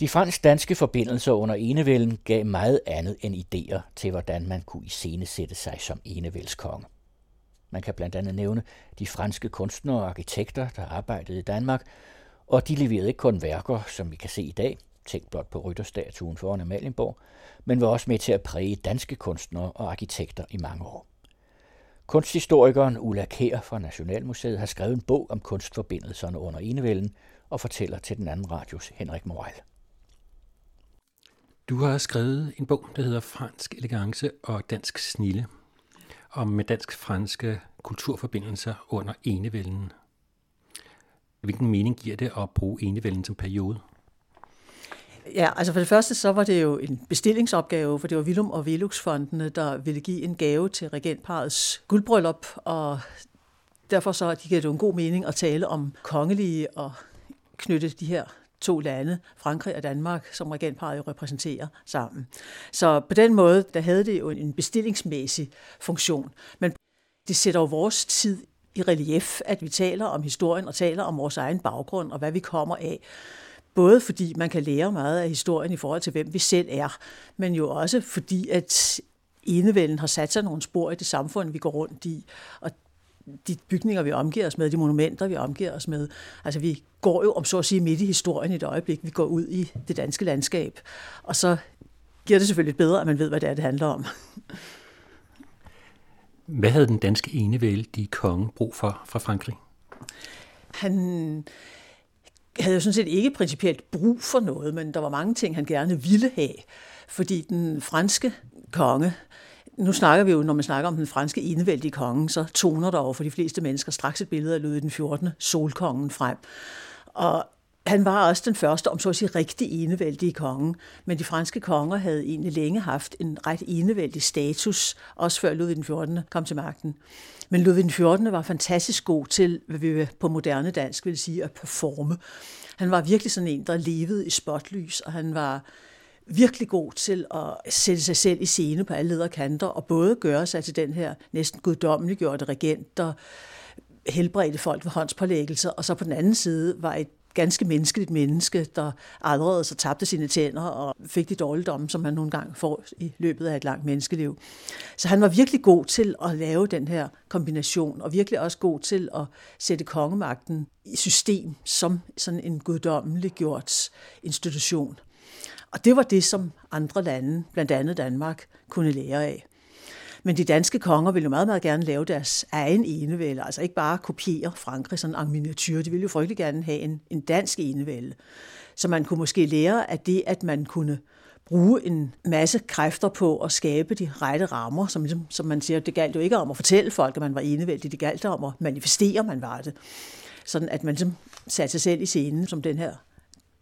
De fransk-danske forbindelser under enevælden gav meget andet end idéer til, hvordan man kunne iscenesætte sig som enevældskonge. Man kan blandt andet nævne de franske kunstnere og arkitekter, der arbejdede i Danmark, og de leverede ikke kun værker, som vi kan se i dag, tænk blot på rytterstatuen foran Amalienborg, men var også med til at præge danske kunstnere og arkitekter i mange år. Kunsthistorikeren Ulla Kær fra Nationalmuseet har skrevet en bog om kunstforbindelserne under enevælden og fortæller til den anden radios Henrik Moral. Du har skrevet en bog, der hedder Fransk elegance og dansk snille, om med dansk-franske kulturforbindelser under enevælden. Hvilken mening giver det at bruge enevælden som periode? Ja, altså for det første så var det jo en bestillingsopgave, for det var Willum og Velux-fondene, der ville give en gave til regentparets guldbryllup, og derfor så de det jo en god mening at tale om kongelige og knytte de her to lande, Frankrig og Danmark, som regentparet jo repræsenterer sammen. Så på den måde, der havde det jo en bestillingsmæssig funktion. Men det sætter jo vores tid i relief, at vi taler om historien og taler om vores egen baggrund og hvad vi kommer af. Både fordi man kan lære meget af historien i forhold til, hvem vi selv er, men jo også fordi, at enevælden har sat sig nogle spor i det samfund, vi går rundt i. Og de bygninger, vi omgiver os med, de monumenter, vi omgiver os med. Altså vi går jo, om så at sige, midt i historien i et øjeblik. Vi går ud i det danske landskab. Og så giver det selvfølgelig bedre, at man ved, hvad det er, det handler om. Hvad havde den danske enevældige konge brug for fra Frankrig? Han havde jo sådan set ikke principielt brug for noget, men der var mange ting, han gerne ville have. Fordi den franske konge, nu snakker vi jo, når man snakker om den franske enevældige konge, så toner der over for de fleste mennesker straks et billede af Ludvig den 14. solkongen frem. Og han var også den første, om så at sige, rigtig enevældige konge. Men de franske konger havde egentlig længe haft en ret enevældig status, også før Ludvig den 14. kom til magten. Men Ludvig den 14. var fantastisk god til, hvad vi på moderne dansk vil sige, at performe. Han var virkelig sådan en, der levede i spotlys, og han var virkelig god til at sætte sig selv i scene på alle ledere kanter, og både gøre sig til den her næsten guddommeliggjorte regent, der helbredte folk ved håndspålæggelser, og så på den anden side var et ganske menneskeligt menneske, der allerede så tabte sine tænder og fik de dårligdomme, som man nogle gange får i løbet af et langt menneskeliv. Så han var virkelig god til at lave den her kombination, og virkelig også god til at sætte kongemagten i system som sådan en guddommelig gjort institution. Og det var det, som andre lande, blandt andet Danmark, kunne lære af. Men de danske konger ville jo meget, meget gerne lave deres egen enevælde, altså ikke bare kopiere Frankrig sådan en miniatyr. De ville jo frygtelig gerne have en, en dansk enevælde. Så man kunne måske lære af det, at man kunne bruge en masse kræfter på at skabe de rette rammer, som, ligesom, som man siger, det galt jo ikke om at fortælle folk, at man var enevældig, det galt om at manifestere, at man var det. Sådan at man ligesom satte sig selv i scenen som den her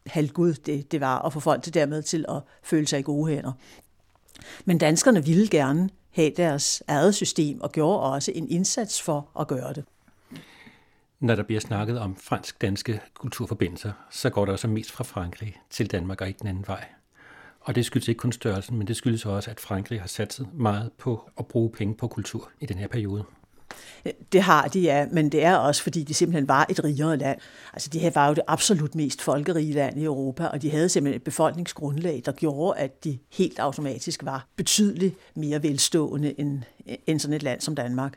halvgud, det, det var, at få folk til dermed til at føle sig i gode hænder. Men danskerne ville gerne have deres eget system, og gjorde også en indsats for at gøre det. Når der bliver snakket om fransk-danske kulturforbindelser, så går der også mest fra Frankrig til Danmark og ikke den anden vej. Og det skyldes ikke kun størrelsen, men det skyldes også, at Frankrig har satset meget på at bruge penge på kultur i den her periode. Det har de, ja, men det er også, fordi de simpelthen var et rigere land. Altså, de her var jo det absolut mest folkerige land i Europa, og de havde simpelthen et befolkningsgrundlag, der gjorde, at de helt automatisk var betydeligt mere velstående end, end sådan et land som Danmark.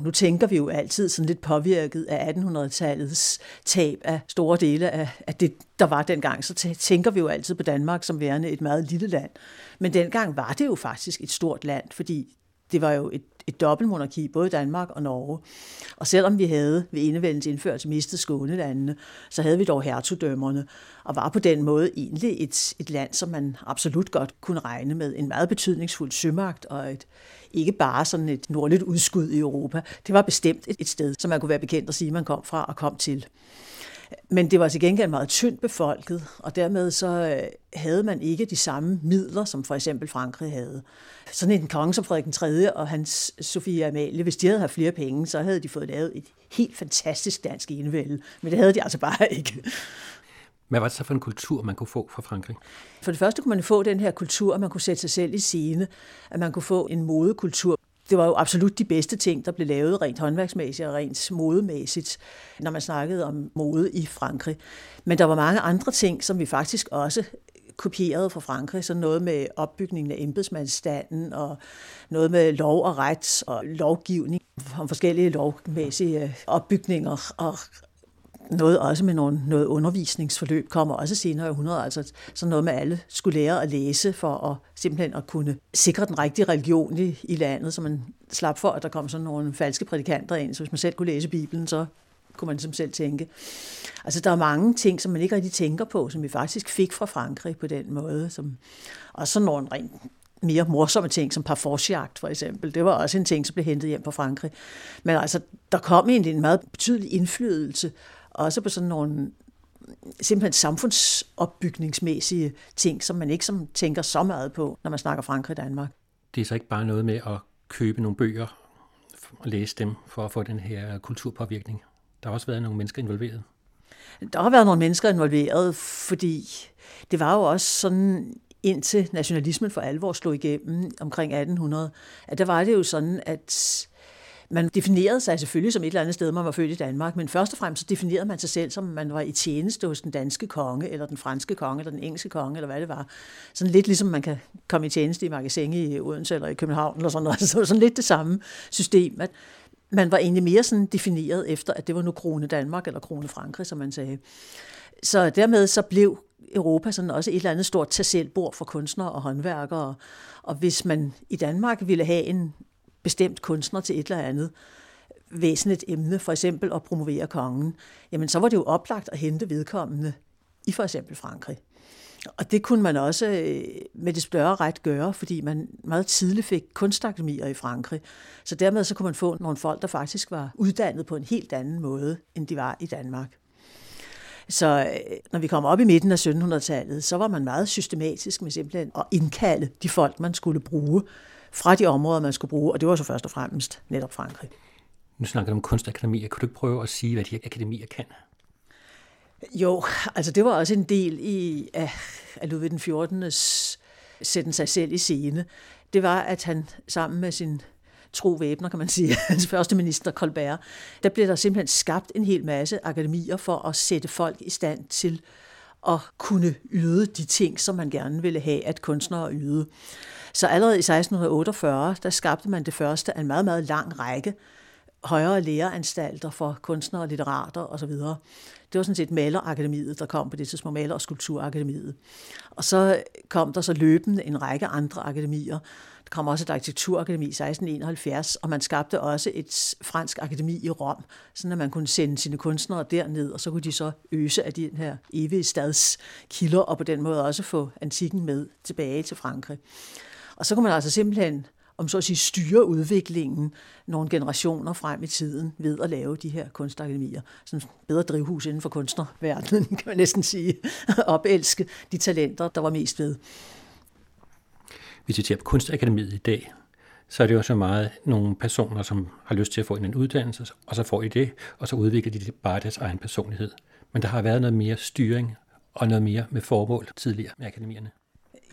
Nu tænker vi jo altid sådan lidt påvirket af 1800-tallets tab af store dele af, af det, der var dengang, så tænker vi jo altid på Danmark som værende et meget lille land. Men dengang var det jo faktisk et stort land, fordi det var jo et, et dobbeltmonarki, både Danmark og Norge. Og selvom vi havde ved enevældens indførelse mistet Skånelandene, så havde vi dog hertugdømmerne, og var på den måde egentlig et, et land, som man absolut godt kunne regne med. En meget betydningsfuld sømagt og et, ikke bare sådan et nordligt udskud i Europa. Det var bestemt et, et sted, som man kunne være bekendt at sige, man kom fra og kom til. Men det var til gengæld meget tyndt befolket, og dermed så øh, havde man ikke de samme midler, som for eksempel Frankrig havde. Sådan en konge som Frederik den 3. og hans Sofie Amalie, hvis de havde haft flere penge, så havde de fået lavet et helt fantastisk dansk enevælde. Men det havde de altså bare ikke. Hvad var det så for en kultur, man kunne få fra Frankrig? For det første kunne man få den her kultur, at man kunne sætte sig selv i scene, at man kunne få en modekultur det var jo absolut de bedste ting, der blev lavet rent håndværksmæssigt og rent modemæssigt, når man snakkede om mode i Frankrig. Men der var mange andre ting, som vi faktisk også kopieret fra Frankrig, så noget med opbygningen af embedsmandsstanden og noget med lov og ret og lovgivning om forskellige lovmæssige øh, opbygninger og noget også med nogle, noget undervisningsforløb kommer også senere i 100, altså sådan noget med, at alle skulle lære at læse for at simpelthen at kunne sikre den rigtige religion i, i landet, så man slap for, at der kom sådan nogle falske prædikanter ind, så hvis man selv kunne læse Bibelen, så kunne man ligesom selv tænke. Altså, der er mange ting, som man ikke rigtig tænker på, som vi faktisk fik fra Frankrig på den måde. Som, og så nogle rent mere morsomme ting, som parforsjagt for eksempel. Det var også en ting, som blev hentet hjem fra Frankrig. Men altså, der kom egentlig en meget betydelig indflydelse, også på sådan nogle simpelthen samfundsopbygningsmæssige ting, som man ikke som tænker så meget på, når man snakker Frankrig og Danmark. Det er så ikke bare noget med at købe nogle bøger og læse dem for at få den her kulturpåvirkning. Der har også været nogle mennesker involveret. Der har været nogle mennesker involveret, fordi det var jo også sådan indtil nationalismen for alvor slog igennem omkring 1800, at der var det jo sådan, at man definerede sig selvfølgelig som et eller andet sted, man var født i Danmark, men først og fremmest så definerede man sig selv, som man var i tjeneste hos den danske konge, eller den franske konge, eller den engelske konge, eller hvad det var. Sådan lidt ligesom man kan komme i tjeneste i magasin i Odense eller i København, eller sådan noget. Så sådan lidt det samme system, at man var egentlig mere sådan defineret efter, at det var nu krone Danmark eller krone Frankrig, som man sagde. Så dermed så blev Europa sådan også et eller andet stort tasselbord for kunstnere og håndværkere. Og hvis man i Danmark ville have en bestemt kunstner til et eller andet væsentligt emne, for eksempel at promovere kongen, jamen så var det jo oplagt at hente vedkommende i for eksempel Frankrig. Og det kunne man også øh, med det større ret gøre, fordi man meget tidligt fik kunstakademier i Frankrig. Så dermed så kunne man få nogle folk, der faktisk var uddannet på en helt anden måde, end de var i Danmark. Så øh, når vi kom op i midten af 1700-tallet, så var man meget systematisk med simpelthen at indkalde de folk, man skulle bruge fra de områder, man skulle bruge, og det var så først og fremmest netop Frankrig. Nu snakker du om kunstakademier. Kan du ikke prøve at sige, hvad de akademier kan? Jo, altså det var også en del i, af, af Ludvig den 14. sætten sig selv i scene. Det var, at han sammen med sin tro væbner, kan man sige, hans første minister Colbert, der blev der simpelthen skabt en hel masse akademier for at sætte folk i stand til at kunne yde de ting, som man gerne ville have, at kunstnere yde. Så allerede i 1648, der skabte man det første af en meget, meget lang række højere læreanstalter for kunstnere og litterater osv. Det var sådan set Malerakademiet, der kom på det tidspunkt, Maler- og Skulpturakademiet. Og så kom der så løbende en række andre akademier. Der kom også et arkitekturakademi i 1671, og man skabte også et fransk akademi i Rom, sådan at man kunne sende sine kunstnere derned, og så kunne de så øse af den her evige stads kilder, og på den måde også få antikken med tilbage til Frankrig. Og så kunne man altså simpelthen om så at sige, styre udviklingen nogle generationer frem i tiden ved at lave de her kunstakademier. Sådan bedre drivhus inden for kunstnerverdenen, kan man næsten sige. Opelske de talenter, der var mest ved. Hvis vi ser på Kunstakademiet i dag, så er det jo så meget nogle personer, som har lyst til at få en uddannelse, og så får de det, og så udvikler de bare deres egen personlighed. Men der har været noget mere styring og noget mere med formål tidligere med akademierne.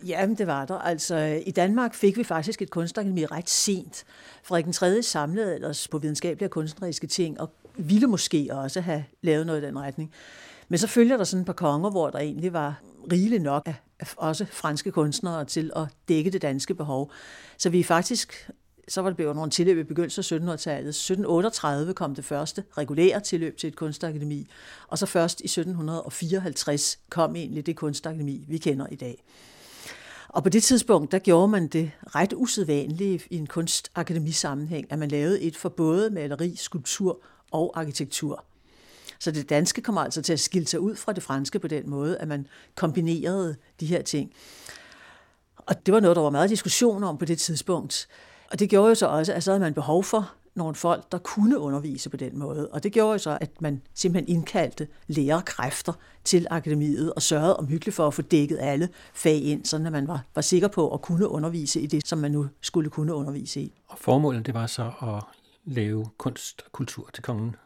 Jamen, det var der. Altså, i Danmark fik vi faktisk et kunstakademi ret sent. Frederik den 3. samlede ellers på videnskabelige og kunstneriske ting, og ville måske også have lavet noget i den retning. Men så følger der sådan et par konger, hvor der egentlig var rigeligt nok af også franske kunstnere til at dække det danske behov. Så vi faktisk så var det blevet nogle tilløb i begyndelsen af 1700-tallet. 1738 kom det første regulære tilløb til et kunstakademi, og så først i 1754 kom egentlig det kunstakademi, vi kender i dag. Og på det tidspunkt, der gjorde man det ret usædvanligt i en kunstakademisammenhæng, at man lavede et for både maleri, skulptur og arkitektur. Så det danske kommer altså til at skille sig ud fra det franske på den måde, at man kombinerede de her ting. Og det var noget, der var meget diskussion om på det tidspunkt. Og det gjorde jo så også, at så havde man behov for nogle folk, der kunne undervise på den måde. Og det gjorde jo så, at man simpelthen indkaldte lærerkræfter til akademiet og sørgede omhyggeligt for at få dækket alle fag ind, så man var, var sikker på at kunne undervise i det, som man nu skulle kunne undervise i. Og formålet det var så at lave kunst og kultur til kongen?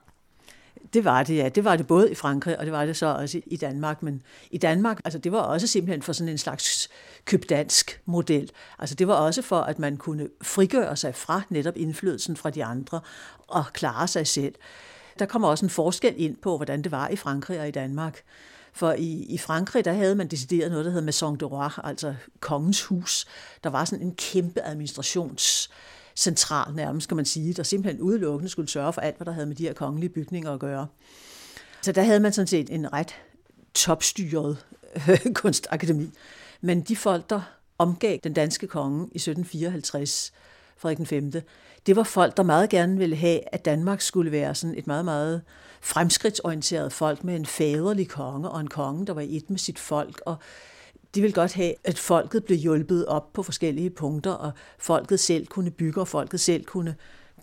Det var det, ja. Det var det både i Frankrig, og det var det så også i Danmark. Men i Danmark, altså det var også simpelthen for sådan en slags købdansk model. Altså det var også for, at man kunne frigøre sig fra netop indflydelsen fra de andre og klare sig selv. Der kommer også en forskel ind på, hvordan det var i Frankrig og i Danmark. For i, i Frankrig, der havde man decideret noget, der hedder Maison de Roi, altså kongens hus. Der var sådan en kæmpe central nærmest, kan man sige, der simpelthen udelukkende skulle sørge for alt, hvad der havde med de her kongelige bygninger at gøre. Så der havde man sådan set en ret topstyret øh, kunstakademi. Men de folk, der omgav den danske konge i 1754, Frederik 5., det var folk, der meget gerne ville have, at Danmark skulle være sådan et meget, meget fremskridtsorienteret folk med en faderlig konge, og en konge, der var et med sit folk, og de ville godt have, at folket blev hjulpet op på forskellige punkter, og folket selv kunne bygge, og folket selv kunne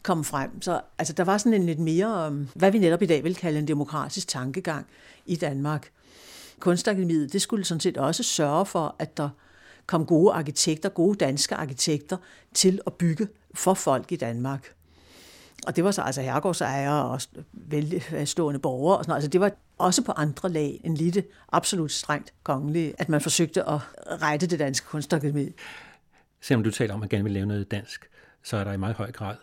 komme frem. Så altså, der var sådan en lidt mere, øhm, hvad vi netop i dag vil kalde en demokratisk tankegang i Danmark. Kunstakademiet, det skulle sådan set også sørge for, at der kom gode arkitekter, gode danske arkitekter, til at bygge for folk i Danmark. Og det var så altså herregårdsejere og velstående øh, borgere og sådan noget. Altså det var også på andre lag en lille, absolut strengt kongelige, at man forsøgte at rette det danske kunstakademi. Selvom du taler om, at man gerne vil lave noget dansk, så er der i meget høj grad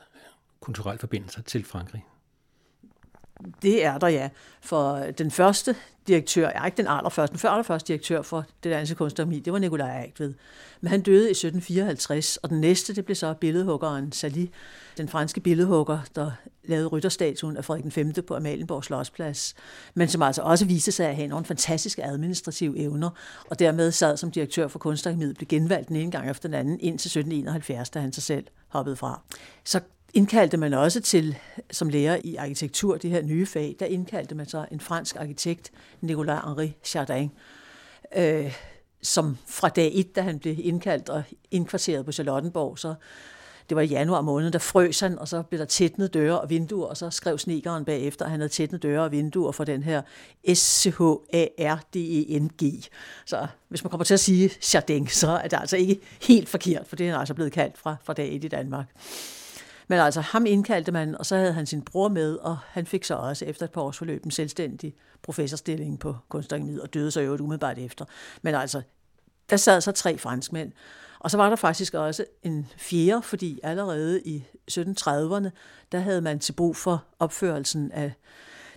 kulturelle forbindelser til Frankrig. Det er der, ja. For den første direktør, ja, ikke den allerførste, den allerførste direktør for det danske kunstakademi, det var Nikolaj Agtved. Men han døde i 1754, og den næste, det blev så billedhuggeren Sali, den franske billedhugger, der lavede rytterstatuen af Frederik 5. på Amalienborg Slottsplads, men som altså også viste sig at have nogle fantastiske administrative evner, og dermed sad som direktør for Kunstakademiet, blev genvalgt den ene gang efter den anden indtil 1771, da han sig selv hoppede fra. Så indkaldte man også til, som lærer i arkitektur, det her nye fag, der indkaldte man så en fransk arkitekt, Nicolas Henri Chardin, øh, som fra dag et, da han blev indkaldt og indkvarteret på Charlottenborg, så det var i januar måned, der frøs han, og så blev der tætnet døre og vinduer, og så skrev snikeren bagefter, at han havde tætnet døre og vinduer for den her S-C-H-A-R-D-E-N-G. Så hvis man kommer til at sige Chardin, så er det altså ikke helt forkert, for det er altså blevet kaldt fra, fra dag et i Danmark. Men altså, ham indkaldte man, og så havde han sin bror med, og han fik så også efter et par års forløb en selvstændig professorstilling på Kunstakademiet, og døde så jo umiddelbart efter. Men altså, der sad så tre franskmænd, og så var der faktisk også en fjerde, fordi allerede i 1730'erne, der havde man til brug for opførelsen af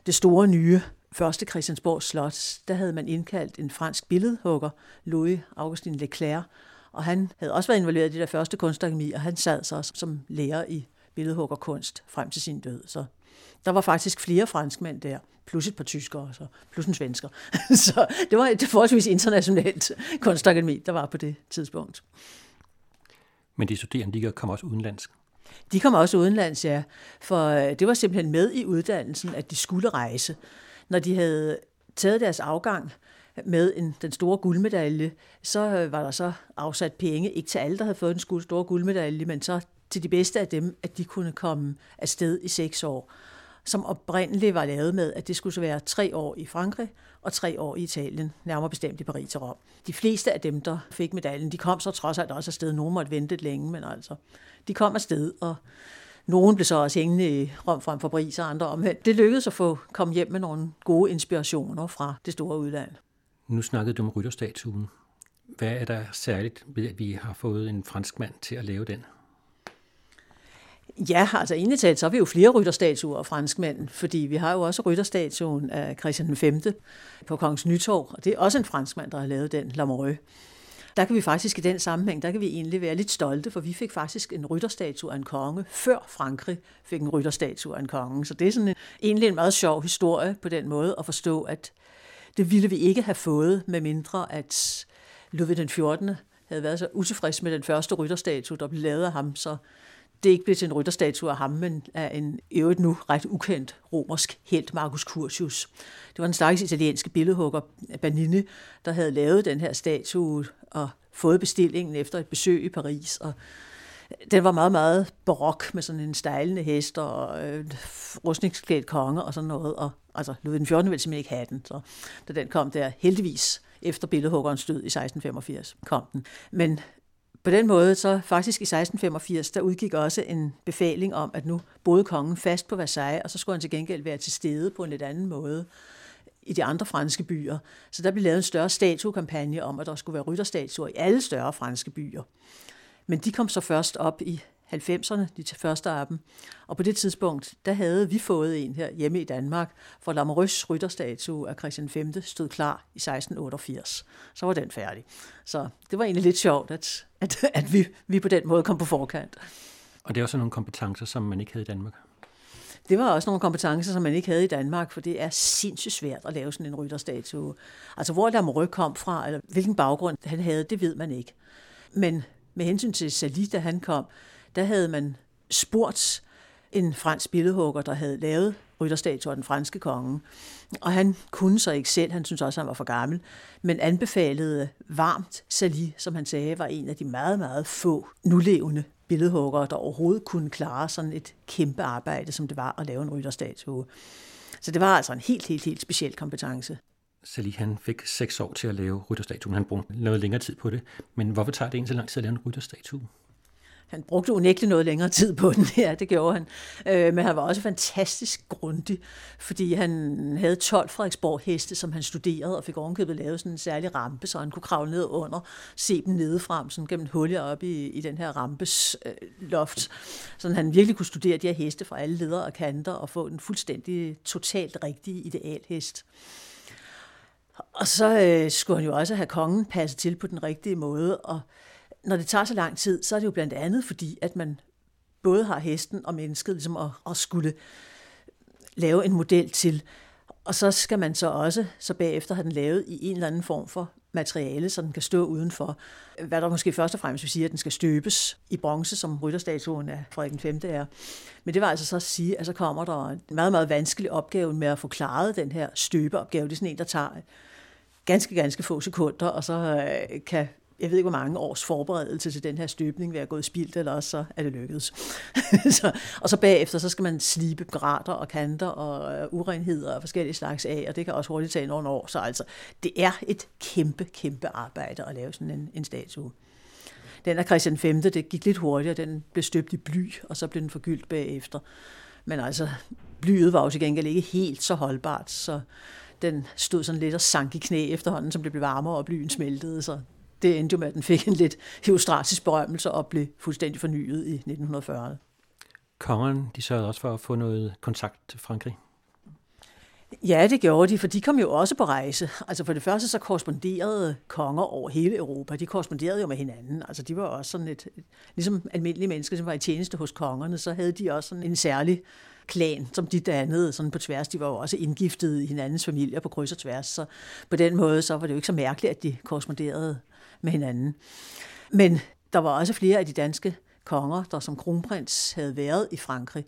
det store nye første Christiansborg Slot, der havde man indkaldt en fransk billedhugger, Louis Augustin Leclerc, og han havde også været involveret i det der første kunstakademi, og han sad så som lærer i billedhuggerkunst frem til sin død. Så der var faktisk flere franskmænd der, plus et par tyskere, så, plus en svensker. så det var et forholdsvis internationalt kunstakademi, der var på det tidspunkt. Men de studerende, de kom også udenlandsk? De kom også udenlands, ja. For øh, det var simpelthen med i uddannelsen, at de skulle rejse. Når de havde taget deres afgang med en, den store guldmedalje, så øh, var der så afsat penge, ikke til alle, der havde fået den store guldmedalje, men så til de bedste af dem, at de kunne komme afsted i seks år, som oprindeligt var lavet med, at det skulle så være tre år i Frankrig og tre år i Italien, nærmere bestemt i Paris og Rom. De fleste af dem, der fik medaljen, de kom så trods alt også afsted. Nogle måtte vente lidt længe, men altså, de kom afsted, og nogen blev så også hængende i Rom frem for Paris og andre omvendt. Det lykkedes at få komme hjem med nogle gode inspirationer fra det store udland. Nu snakkede du om rytterstatuen. Hvad er der særligt ved, at vi har fået en fransk mand til at lave den? Ja, altså egentlig talt, så har vi jo flere rytterstatuer af franskmænd, fordi vi har jo også rytterstatuen af Christian V på Kongens Nytorv, og det er også en franskmand, der har lavet den, Lamoureux. Der kan vi faktisk i den sammenhæng, der kan vi egentlig være lidt stolte, for vi fik faktisk en rytterstatue af en konge, før Frankrig fik en rytterstatue af en konge. Så det er sådan en, egentlig en meget sjov historie på den måde at forstå, at det ville vi ikke have fået, med mindre at Ludvig den 14. havde været så utilfreds med den første rytterstatue, der blev lavet af ham, så det ikke blev til en rytterstatue af ham, men af en øvrigt nu ret ukendt romersk helt, Marcus Curtius. Det var den slags italienske billedhugger eh, Banini, der havde lavet den her statue og fået bestillingen efter et besøg i Paris. Og eh, den var meget, meget barok med sådan en stejlende hest og øh, rustningsklædt konge og sådan noget. Og, altså, Ludvig den 14. ville simpelthen ikke have den. Så da den kom der, heldigvis efter billedhuggerens død i 1685 kom den. Men på den måde, så faktisk i 1685, der udgik også en befaling om, at nu boede kongen fast på Versailles, og så skulle han til gengæld være til stede på en lidt anden måde i de andre franske byer. Så der blev lavet en større statuekampagne om, at der skulle være rytterstatuer i alle større franske byer. Men de kom så først op i 90'erne, de første af dem. Og på det tidspunkt, der havde vi fået en her hjemme i Danmark, for Lamarøs rytterstatue af Christian V stod klar i 1688. Så var den færdig. Så det var egentlig lidt sjovt, at, at, at vi, vi på den måde kom på forkant. Og det er også nogle kompetencer, som man ikke havde i Danmark? Det var også nogle kompetencer, som man ikke havde i Danmark, for det er sindssygt svært at lave sådan en rytterstatue. Altså hvor Lamarø kom fra, eller hvilken baggrund han havde, det ved man ikke. Men med hensyn til Sali, da han kom, der havde man spurgt en fransk billedhugger, der havde lavet rytterstatuer af den franske konge. Og han kunne så ikke selv, han synes også, han var for gammel, men anbefalede varmt Sali, som han sagde, var en af de meget, meget få nulevende billedhuggere, der overhovedet kunne klare sådan et kæmpe arbejde, som det var at lave en rytterstatue. Så det var altså en helt, helt, helt speciel kompetence. Sali han fik seks år til at lave rytterstatuen. Han brugte noget længere tid på det. Men hvorfor tager det en så lang tid at lave en rytterstatue? Han brugte unægteligt noget længere tid på den, ja, det gjorde han. Øh, men han var også fantastisk grundig, fordi han havde 12 Frederiksborg heste, som han studerede, og fik ovenkøbet lavet sådan en særlig rampe, så han kunne kravle ned under, se dem nedefrem, sådan gennem huller op i, i den her rampes øh, loft. Så han virkelig kunne studere de her heste fra alle ledere og kanter, og få en fuldstændig totalt rigtig idealhest. Og så øh, skulle han jo også have kongen passet til på den rigtige måde, og når det tager så lang tid, så er det jo blandt andet fordi, at man både har hesten og mennesket ligesom at, at skulle lave en model til. Og så skal man så også så bagefter have den lavet i en eller anden form for materiale, så den kan stå udenfor. Hvad der måske først og fremmest vil sige, at den skal støbes i bronze, som rytterstatuen af Frederik 5. er. Men det var altså så at sige, at så kommer der en meget, meget vanskelig opgave med at få klaret den her støbeopgave. Det er sådan en, der tager ganske, ganske få sekunder, og så øh, kan jeg ved ikke, hvor mange års forberedelse til den her støbning være gået spildt, eller også så er det lykkedes. så, og så bagefter, så skal man slibe grater og kanter og øh, urenheder og forskellige slags af, og det kan også hurtigt tage nogle år. Så altså, det er et kæmpe, kæmpe arbejde at lave sådan en, en statue. Den af Christian 5. det gik lidt hurtigere, den blev støbt i bly, og så blev den forgyldt bagefter. Men altså, blyet var jo til gengæld ikke helt så holdbart, så den stod sådan lidt og sank i knæ efterhånden, som det blev varmere, og blyen smeltede, så det endte jo med, at den fik en lidt heostratisk berømmelse og blev fuldstændig fornyet i 1940'erne. Kongeren, de sørgede også for at få noget kontakt til Frankrig. Ja, det gjorde de, for de kom jo også på rejse. Altså for det første så korresponderede konger over hele Europa. De korresponderede jo med hinanden. Altså de var også sådan et, ligesom almindelige mennesker, som var i tjeneste hos kongerne, så havde de også sådan en særlig klan, som de dannede sådan på tværs. De var jo også indgiftet i hinandens familier på kryds og tværs, så på den måde så var det jo ikke så mærkeligt, at de korresponderede med hinanden. Men der var også flere af de danske konger, der som kronprins havde været i Frankrig.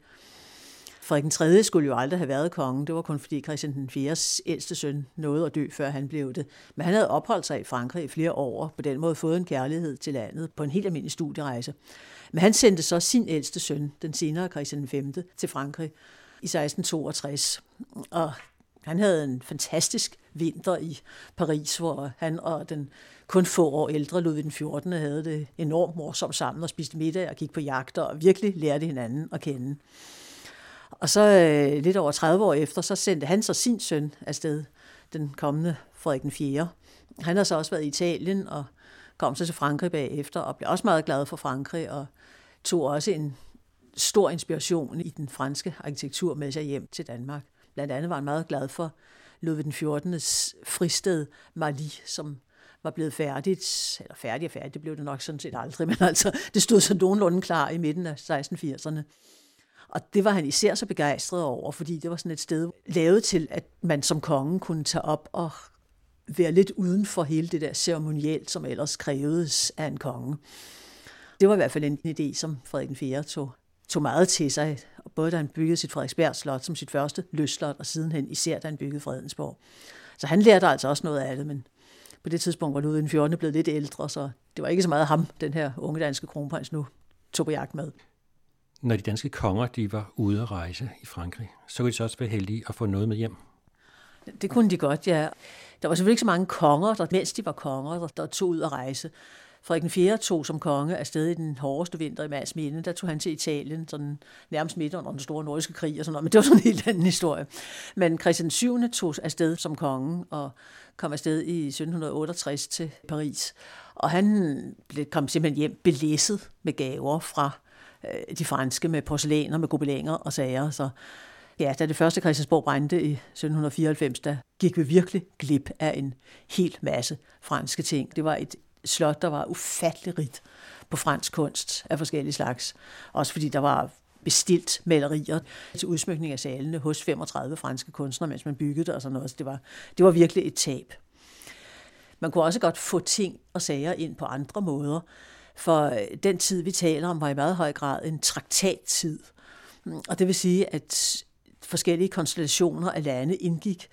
Frederik den 3. skulle jo aldrig have været konge. Det var kun fordi Christian den 4. ældste søn nåede at dø, før han blev det. Men han havde opholdt sig i Frankrig i flere år, og på den måde fået en kærlighed til landet på en helt almindelig studierejse. Men han sendte så sin ældste søn, den senere Christian den 5. til Frankrig i 1662. Og han havde en fantastisk vinter i Paris, hvor han og den kun få år ældre Ludvig den 14. havde det enormt morsomt sammen og spiste middag og gik på jagter og virkelig lærte hinanden at kende. Og så øh, lidt over 30 år efter, så sendte han så sin søn afsted, den kommende Frederik den 4. Han har så også været i Italien og kom så til Frankrig bagefter og blev også meget glad for Frankrig og tog også en stor inspiration i den franske arkitektur med sig hjem til Danmark. Blandt andet var han meget glad for Ludvig den 14. fristed Mali, som var blevet færdigt, eller færdig og færdig, det blev det nok sådan set aldrig, men altså, det stod så nogenlunde klar i midten af 1680'erne. Og det var han især så begejstret over, fordi det var sådan et sted lavet til, at man som konge kunne tage op og være lidt uden for hele det der ceremonielt, som ellers krævedes af en konge. Det var i hvert fald en idé, som Frederik 4. tog, tog meget til sig, både da han byggede sit Frederiksberg Slot som sit første løsslot, og sidenhen især da han byggede Fredensborg. Så han lærte altså også noget af det, men på det tidspunkt var Ludvig den 14. blevet lidt ældre, så det var ikke så meget ham, den her unge danske kronprins nu tog på jagt med. Når de danske konger de var ude at rejse i Frankrig, så kunne de så også være heldige at få noget med hjem. Det kunne de godt, ja. Der var selvfølgelig ikke så mange konger, der, mens de var konger, der, der tog ud at rejse. Frederik den 4. tog som konge afsted i den hårdeste vinter i Mads Minde. Der tog han til Italien, sådan nærmest midt under den store nordiske krig og sådan noget, men det var sådan en helt anden historie. Men Christian 7. tog afsted som konge og kom afsted i 1768 til Paris. Og han kom simpelthen hjem belæsset med gaver fra øh, de franske med porcelæner, med gobelænger og sager. Så ja, da det første Christiansborg brændte i 1794, der gik vi virkelig glip af en hel masse franske ting. Det var et slot, der var ufattelig rigt på fransk kunst af forskellige slags. Også fordi der var bestilt malerier til udsmykning af salene hos 35 franske kunstnere, mens man byggede det og sådan noget. Så det var, det var virkelig et tab. Man kunne også godt få ting og sager ind på andre måder, for øh, den tid, vi taler om, var i meget høj grad en traktattid. Mm, og det vil sige, at forskellige konstellationer af lande indgik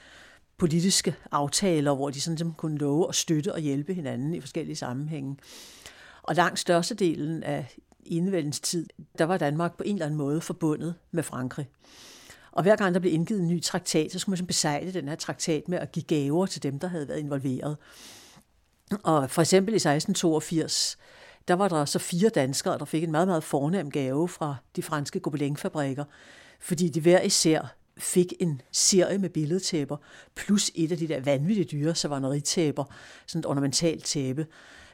politiske aftaler, hvor de sådan kunne love at støtte og hjælpe hinanden i forskellige sammenhænge. Og langt størstedelen af enevældens tid, der var Danmark på en eller anden måde forbundet med Frankrig. Og hver gang der blev indgivet en ny traktat, så skulle man besejle den her traktat med at give gaver til dem, der havde været involveret. Og for eksempel i 1682, der var der så fire danskere, der fik en meget, meget fornem gave fra de franske gobelinfabrikker, fordi de hver især fik en serie med billedtæpper, plus et af de der vanvittige dyre savanneritæpper, sådan et ornamentalt tæppe,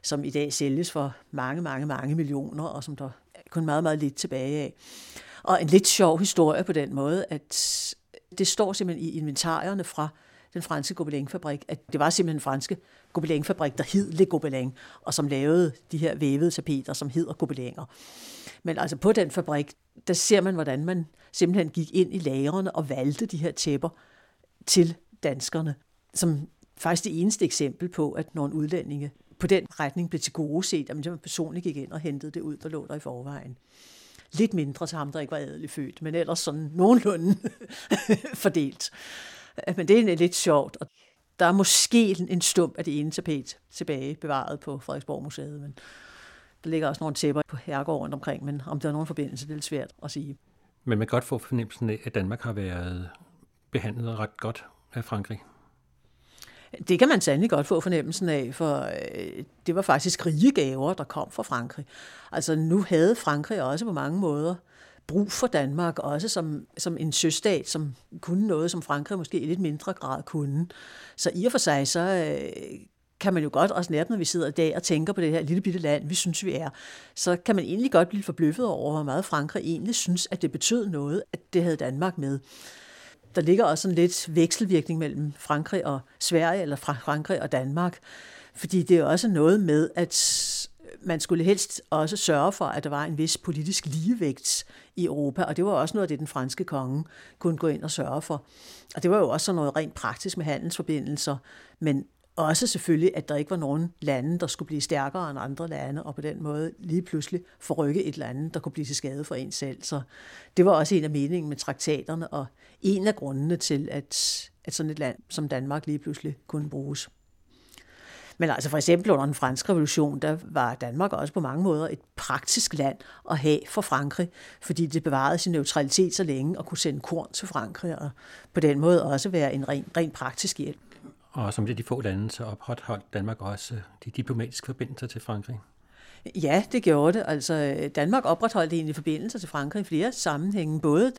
som i dag sælges for mange, mange, mange millioner, og som der er kun meget, meget lidt tilbage af. Og en lidt sjov historie på den måde, at det står simpelthen i inventarierne fra den franske gobelinfabrik, at det var simpelthen den franske gobelinfabrik, der hed Le Gobelin, og som lavede de her vævede tapeter, som hedder Gobelinger. Men altså på den fabrik, der ser man, hvordan man simpelthen gik ind i lagerne og valgte de her tæpper til danskerne, som faktisk det eneste eksempel på, at nogle udlændinge på den retning blev til gode set, at man personligt gik ind og hentede det ud, der lå der i forvejen. Lidt mindre til ham, der ikke var adelig født, men ellers sådan nogenlunde fordelt. Øh, men det er lidt sjovt, og der er måske en stump af det ene tapet tilbage bevaret på Frederiksborg Museet, men der ligger også nogle tæpper på herregården omkring, men om der er nogen forbindelse, det er lidt svært at sige. Men man kan godt få fornemmelsen af, at Danmark har været behandlet ret godt af Frankrig. Det kan man sandelig godt få fornemmelsen af, for øh, det var faktisk rige gaver, der kom fra Frankrig. Altså nu havde Frankrig også på mange måder brug for Danmark, også som, som en søstat, som kunne noget, som Frankrig måske i lidt mindre grad kunne. Så i og for sig, så øh, kan man jo godt, også nært når vi sidder i dag og tænker på det her lille bitte land, vi synes, vi er, så kan man egentlig godt blive forbløffet over, hvor meget Frankrig egentlig synes, at det betød noget, at det havde Danmark med. Der ligger også en lidt vekselvirkning mellem Frankrig og Sverige, eller Frankrig og Danmark, fordi det er også noget med, at man skulle helst også sørge for, at der var en vis politisk ligevægt i Europa, og det var også noget af det, den franske konge kunne gå ind og sørge for. Og det var jo også sådan noget rent praktisk med handelsforbindelser, men også selvfølgelig, at der ikke var nogen lande, der skulle blive stærkere end andre lande, og på den måde lige pludselig forrykke et land, der kunne blive til skade for en selv. Så det var også en af meningen med traktaterne, og en af grundene til, at, at sådan et land som Danmark lige pludselig kunne bruges. Men altså for eksempel under den franske revolution, der var Danmark også på mange måder et praktisk land at have for Frankrig, fordi det bevarede sin neutralitet så længe og kunne sende korn til Frankrig, og på den måde også være en ren, ren praktisk hjælp. Og som det de få lande, så opholdt Danmark også øh, de diplomatiske forbindelser til Frankrig. Ja, det gjorde det. Altså, Danmark opretholdt egentlig forbindelser til Frankrig i flere sammenhænge. Både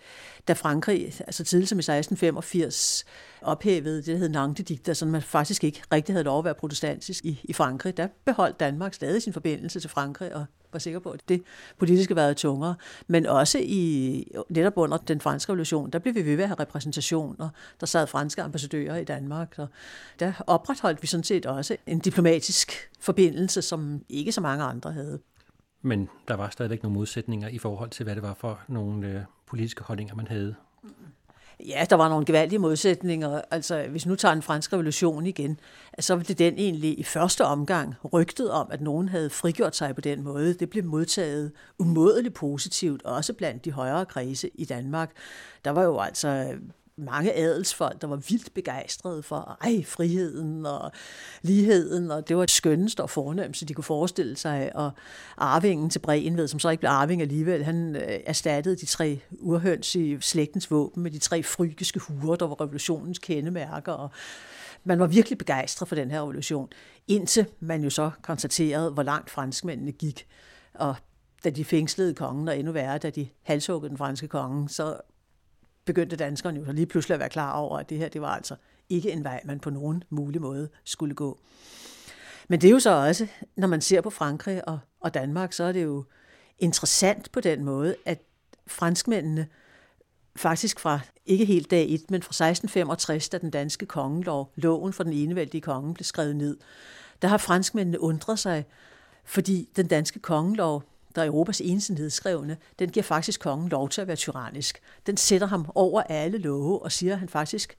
da Frankrig, altså tidligt som i 1685, ophævede det, der hed Nantes så man faktisk ikke rigtig havde lov at være protestantisk i, i Frankrig, der beholdt Danmark stadig sin forbindelse til Frankrig og var sikker på, at det politiske været tungere. Men også i, netop under den franske revolution, der blev vi ved at have repræsentationer. Der sad franske ambassadører i Danmark. Og der opretholdt vi sådan set også en diplomatisk forbindelse, som ikke så mange andre havde. Men der var stadigvæk nogle modsætninger i forhold til, hvad det var for nogle øh, politiske holdninger, man havde. Ja, der var nogle gevaldige modsætninger. Altså, hvis nu tager en fransk revolution igen, så blev det den egentlig i første omgang rygtet om, at nogen havde frigjort sig på den måde. Det blev modtaget umådeligt positivt, også blandt de højere kredse i Danmark. Der var jo altså mange adelsfolk, der var vildt begejstrede for ej, friheden og ligheden, og det var et skønneste og fornemmelse, de kunne forestille sig. Og arvingen til ved, som så ikke blev arving alligevel, han øh, erstattede de tre urhøns i slægtens våben med de tre frygiske huer, der var revolutionens kendemærker. Og man var virkelig begejstret for den her revolution, indtil man jo så konstaterede, hvor langt franskmændene gik. Og da de fængslede kongen, og endnu værre, da de halshuggede den franske konge, så begyndte danskerne jo så lige pludselig at være klar over, at det her, det var altså ikke en vej, man på nogen mulig måde skulle gå. Men det er jo så også, når man ser på Frankrig og, og Danmark, så er det jo interessant på den måde, at franskmændene faktisk fra ikke helt dag 1, men fra 1665, da den danske kongelov, loven for den enevældige konge, blev skrevet ned, der har franskmændene undret sig, fordi den danske kongelov, der er Europas ensindighedsskrevne, den giver faktisk kongen lov til at være tyrannisk. Den sætter ham over alle love og siger, at han faktisk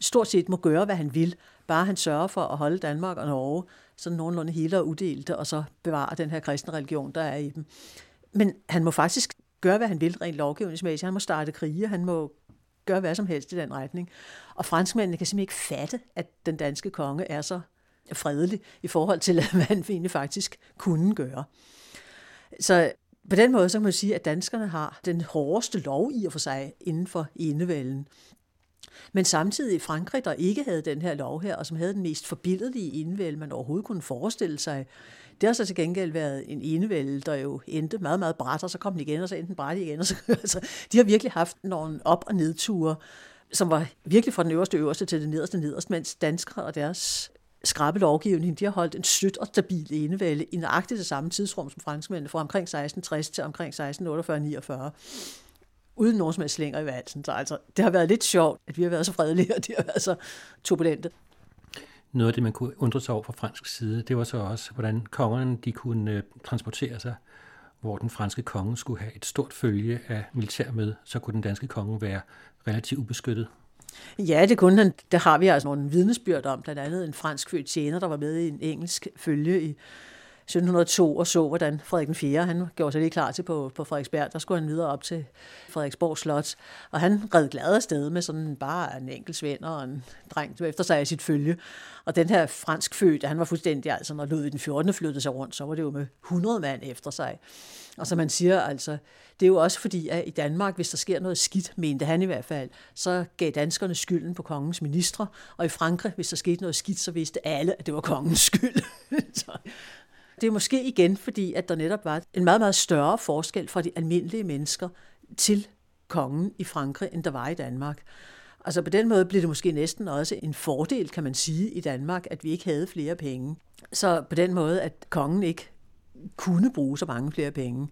stort set må gøre, hvad han vil, bare han sørger for at holde Danmark og Norge sådan nogenlunde hele og uddelte, og så bevare den her kristne religion, der er i dem. Men han må faktisk gøre, hvad han vil rent lovgivningsmæssigt. Han må starte krige, han må gøre hvad som helst i den retning. Og franskmændene kan simpelthen ikke fatte, at den danske konge er så fredelig i forhold til, hvad han egentlig faktisk kunne gøre. Så på den måde så kan man sige, at danskerne har den hårdeste lov i og for sig inden for enevælden. Men samtidig i Frankrig, der ikke havde den her lov her, og som havde den mest forbilledelige enevælde, man overhovedet kunne forestille sig, det har så til gengæld været en enevælde, der jo endte meget, meget bræt, og så kom den igen, og så endte den bræt igen. Og så, altså, de har virkelig haft nogle op- og nedture, som var virkelig fra den øverste øverste til den nederste nederste, mens danskere og deres skrabe lovgivning, de har holdt en sødt og stabil enevælde i nøjagtigt det samme tidsrum som franskmændene, fra omkring 1660 til omkring 1648-49 uden nogen som helst slinger i valsen. Så altså, det har været lidt sjovt, at vi har været så fredelige, og de har været så turbulente. Noget af det, man kunne undre sig over fra fransk side, det var så også, hvordan kongerne de kunne øh, transportere sig, hvor den franske konge skulle have et stort følge af militær med, så kunne den danske konge være relativt ubeskyttet. Ja, det kunne han. Der har vi altså nogle vidnesbyrd om, blandt andet en fransk født tjener, der var med i en engelsk følge i 1702 og så, hvordan Frederik den 4. han gjorde sig lige klar til på, på Frederiksberg. Der skulle han videre op til Frederiksborg Slot. Og han red glad afsted med sådan bare en enkelt svend og en dreng efter sig i sit følge. Og den her fransk fødte, han var fuldstændig, altså når Ludvig den 14. flyttede sig rundt, så var det jo med 100 mand efter sig. Og som man siger, altså, det er jo også fordi, at i Danmark, hvis der sker noget skidt, mente han i hvert fald, så gav danskerne skylden på kongens ministre, og i Frankrig, hvis der skete noget skidt, så vidste alle, at det var kongens skyld. så, det er måske igen, fordi at der netop var en meget, meget større forskel fra de almindelige mennesker til kongen i Frankrig, end der var i Danmark. Altså på den måde blev det måske næsten også en fordel, kan man sige, i Danmark, at vi ikke havde flere penge. Så på den måde, at kongen ikke kunne bruge så mange flere penge.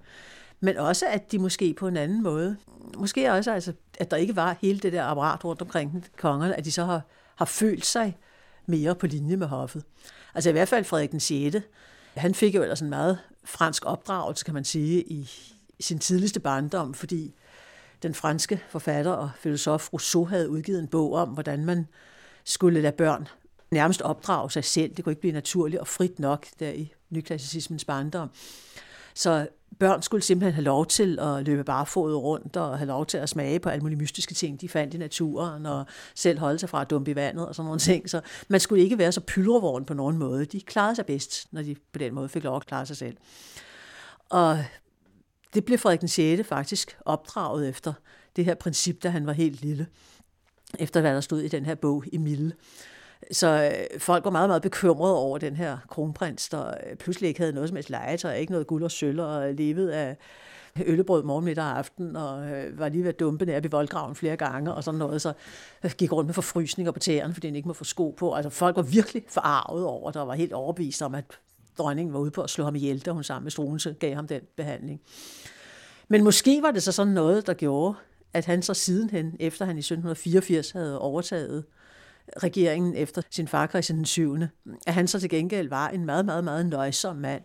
Men også, at de måske på en anden måde, måske også, altså, at der ikke var hele det der apparat rundt omkring kongerne, at de så har, har følt sig mere på linje med hoffet. Altså i hvert fald Frederik den 6., han fik jo ellers en meget fransk opdragelse, kan man sige, i sin tidligste barndom, fordi den franske forfatter og filosof Rousseau havde udgivet en bog om, hvordan man skulle lade børn nærmest opdrage sig selv. Det kunne ikke blive naturligt og frit nok der i nyklassicismens barndom. Så børn skulle simpelthen have lov til at løbe barfodet rundt og have lov til at smage på alle mulige mystiske ting, de fandt i naturen, og selv holde sig fra at dumpe i vandet og sådan nogle ting. Så man skulle ikke være så pylrevogn på nogen måde. De klarede sig bedst, når de på den måde fik lov at klare sig selv. Og det blev Frederik den 6. faktisk opdraget efter det her princip, da han var helt lille. Efter hvad der stod i den her bog, Emile. Så øh, folk var meget, meget bekymrede over den her kronprins, der øh, pludselig ikke havde noget som helst legetøj, ikke noget guld og sølv, og levede af øllebrød morgen, middag og aften, og øh, var lige ved at dumpe nær ved voldgraven flere gange, og sådan noget, så øh, gik rundt med forfrysninger på tæerne, fordi han ikke må få sko på. Altså folk var virkelig forarvet over, der var helt overbevist om, at dronningen var ude på at slå ham ihjel, da hun sammen med Struense gav ham den behandling. Men måske var det så sådan noget, der gjorde, at han så sidenhen, efter han i 1784 havde overtaget regeringen efter sin far Christian den 7., at han så til gengæld var en meget, meget, meget nøjsom mand,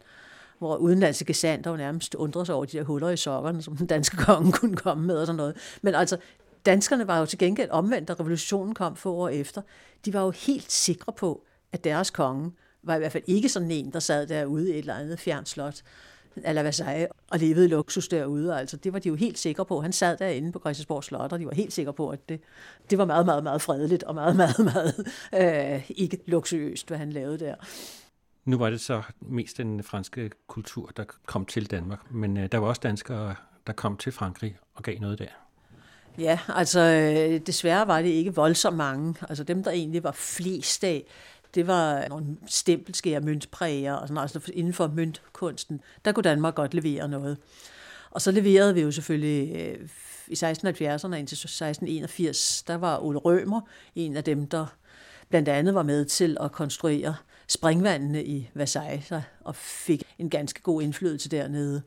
hvor udenlandske gesanter jo nærmest undrede sig over de der huller i sokkerne, som den danske konge kunne komme med og sådan noget. Men altså, danskerne var jo til gengæld omvendt, da revolutionen kom få år efter. De var jo helt sikre på, at deres konge var i hvert fald ikke sådan en, der sad derude i et eller andet fjernslot slot, eller Versailles, og levede luksus derude. Altså, det var de jo helt sikre på. Han sad derinde på Christiansborg Slot, og de var helt sikre på, at det, det var meget, meget, meget fredeligt, og meget, meget, meget øh, ikke luksuriøst, hvad han lavede der. Nu var det så mest den franske kultur, der kom til Danmark, men øh, der var også danskere, der kom til Frankrig og gav noget der. Ja, altså øh, desværre var det ikke voldsomt mange. Altså dem, der egentlig var flest af, det var nogle stempelskære møntpræger og sådan altså inden for møntkunsten, der kunne Danmark godt levere noget. Og så leverede vi jo selvfølgelig øh, i 1670'erne indtil 1681, der var Ole Rømer en af dem, der blandt andet var med til at konstruere springvandene i Versailles og fik en ganske god indflydelse dernede.